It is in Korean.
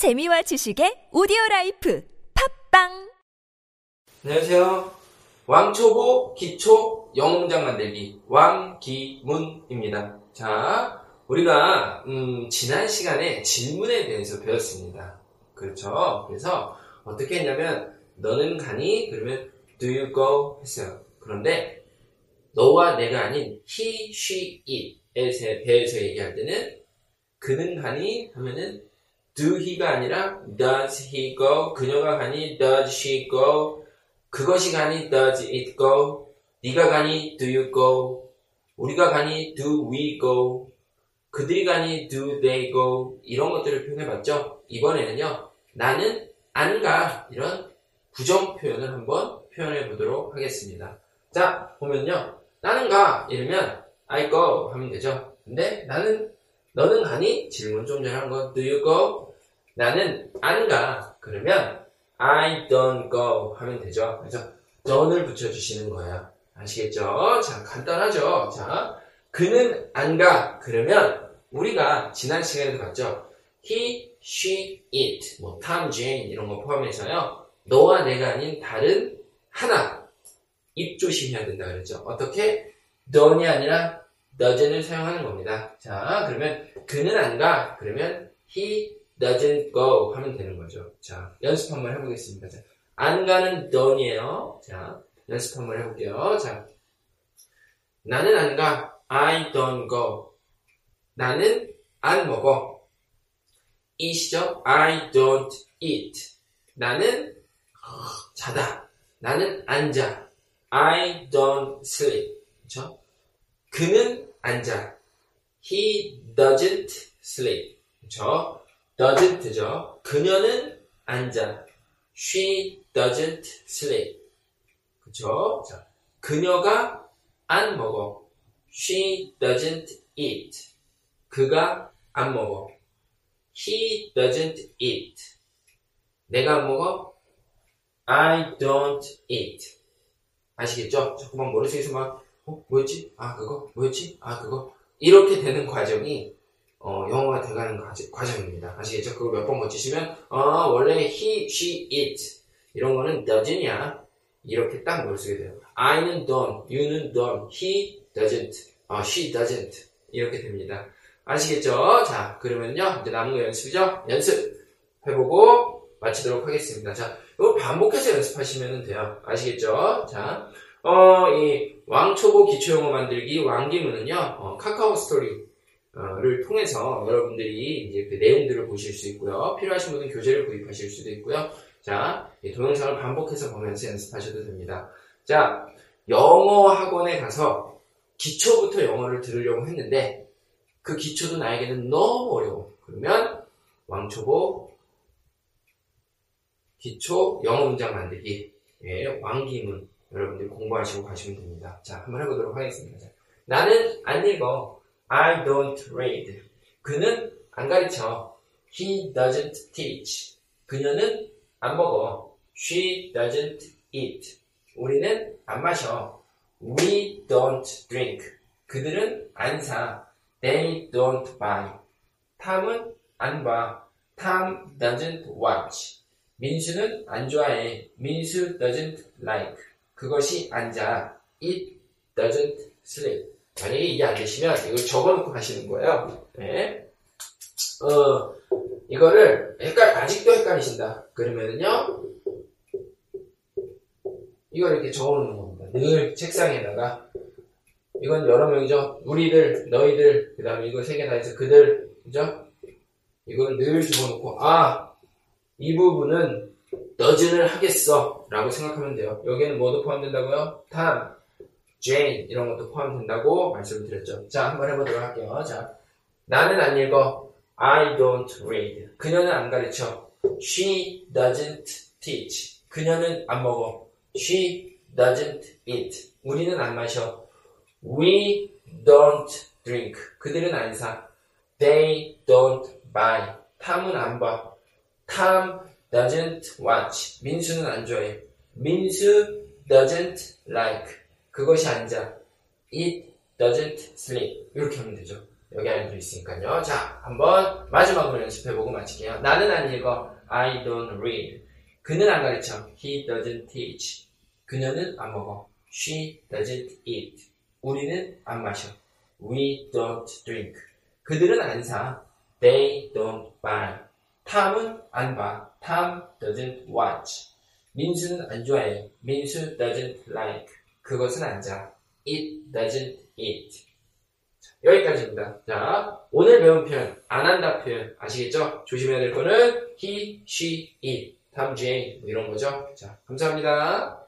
재미와 지식의 오디오 라이프 팟빵 안녕하세요. 왕초보 기초 영어 문장 만들기 왕기문입니다. 자, 우리가 음, 지난 시간에 질문에 대해서 배웠습니다. 그렇죠? 그래서 어떻게 했냐면 너는 가니? 그러면 do you go? 했어요. 그런데 너와 내가 아닌 he, she, it에 대해서 얘기할 때는 그는 가니? 하면은 do he가 아니라 does he go? 그녀가 가니? does she go? 그것이 가니? does it go? 네가 가니? do you go? 우리가 가니? do we go? 그들이 가니? do they go? 이런 것들을 표현해봤죠? 이번에는요, 나는 안 가. 이런 부정 표현을 한번 표현해 보도록 하겠습니다. 자, 보면요. 나는 가. 이러면 I go 하면 되죠. 근데 나는 너는 가니? 질문 좀 전에 한 거. Do you go? 나는 안 가. 그러면 I don't go 하면 되죠. 그래서 don't을 붙여주시는 거예요. 아시겠죠? 자, 간단하죠? 자, 그는 안 가. 그러면 우리가 지난 시간에도 봤죠? He, she, it, 뭐 Tom, Jane 이런 거 포함해서요. 너와 내가 아닌 다른 하나 입 조심해야 된다 그랬죠. 어떻게? don't이 아니라 doesn'을 사용하는 겁니다. 자, 그러면 그는 안 가. 그러면 he doesn't go 하면 되는 거죠. 자, 연습 한번 해보겠습니다. 자, 안 가는 don't이에요. 자, 연습 한번 해볼게요. 자, 나는 안 가. I don't go. 나는 안 먹어. eat이죠. I don't eat. 나는 자다. 나는 앉아. I don't sleep. 그렇죠? 그는 앉아. He doesn't sleep. 그렇죠? doesn't죠. 그녀는 앉아. She doesn't sleep. 그렇죠? 자, 그녀가 안 먹어. She doesn't eat. 그가 안 먹어. He doesn't eat. 내가 안 먹어? I don't eat. 아시겠죠? 자꾸만 머릿속에서 막, 어, 뭐였지? 아, 그거? 뭐였지? 아, 그거? 이렇게 되는 과정이, 어, 영어가 돼가는 과정, 입니다 아시겠죠? 그거 몇 번 거치시면, 어, 원래 he, she, it. 이런 거는 doesn't이야. 이렇게 딱 머릿속에 돼요. I는 don't, you는 don't, he doesn't, 어, she doesn't. 이렇게 됩니다. 아시겠죠? 자, 그러면요. 이제 남은 거 연습이죠? 연습 해보고 마치도록 하겠습니다. 자, 이거 반복해서 연습하시면 돼요. 아시겠죠? 자, 어, 이 왕초보 기초영어 만들기 왕기문은요, 어, 카카오 스토리를 통해서 여러분들이 이제 그 내용들을 보실 수 있고요. 필요하신 분은 교재를 구입하실 수도 있고요. 자, 이 동영상을 반복해서 보면서 연습하셔도 됩니다. 자, 영어 학원에 가서 기초부터 영어를 들으려고 했는데, 그 기초도 나에게는 너무 어려워. 그러면 왕초보 기초 영어 문장 만들기 예, 왕기문 여러분들 공부하시고 가시면 됩니다. 자, 한번 해보도록 하겠습니다. 자, 나는 안 읽어. I don't read. 그는 안 가르쳐. He doesn't teach. 그녀는 안 먹어. She doesn't eat. 우리는 안 마셔. We don't drink. 그들은 안 사. They don't buy. 탐은 안 봐. Tom doesn't watch. 민수는 안 좋아해. 민수 doesn't like. 그것이 앉아. It doesn't sleep. 만약에 이게 안 되시면 이걸 적어놓고 가시는 거예요. 네. 어, 이거를 헷갈, 아직도 헷갈리신다. 그러면은요, 이걸 이렇게 적어놓는 겁니다. 늘 책상에다가 이건 여러 명이죠. 우리들, 너희들, 그 다음에 이거 세 개 다 해서 그들, 그죠? 이걸 늘 집어넣고, 아, 이 부분은 너진을 하겠어. 라고 생각하면 돼요. 여기에는 뭐도 포함된다고요? 탐, 제인, 이런 것도 포함된다고 말씀을 드렸죠. 자, 한번 해보도록 할게요. 자, 나는 안 읽어. I don't read. 그녀는 안 가르쳐. She doesn't teach. 그녀는 안 먹어. She doesn't eat. 우리는 안 마셔. We don't drink. 그들은 안 사. They don't buy. 탐은 안 봐. Tom doesn't watch. 민수는 안 좋아해. 민수 doesn't like. 그것이 앉아. It doesn't sleep. 이렇게 하면 되죠. 여기 안에 있으니까요. 자, 한번 마지막으로 연습해보고 마칠게요. 나는 안 읽어. I don't read. 그는 안 가르쳐. He doesn't teach. 그녀는 안 먹어. She doesn't eat. 우리는 안 마셔. We don't drink. 그들은 안 사. They don't buy. 탐은 안 봐. 탐 doesn't watch. 민수는 안 좋아해. 민수 doesn't like. 그것은 안 자. It doesn't eat. 자, 여기까지입니다. 자, 오늘 배운 표현, 안 한다 표현 아시겠죠? 조심해야 될 거는 he, she, it, 다음 주에 뭐 이런 거죠. 자, 감사합니다.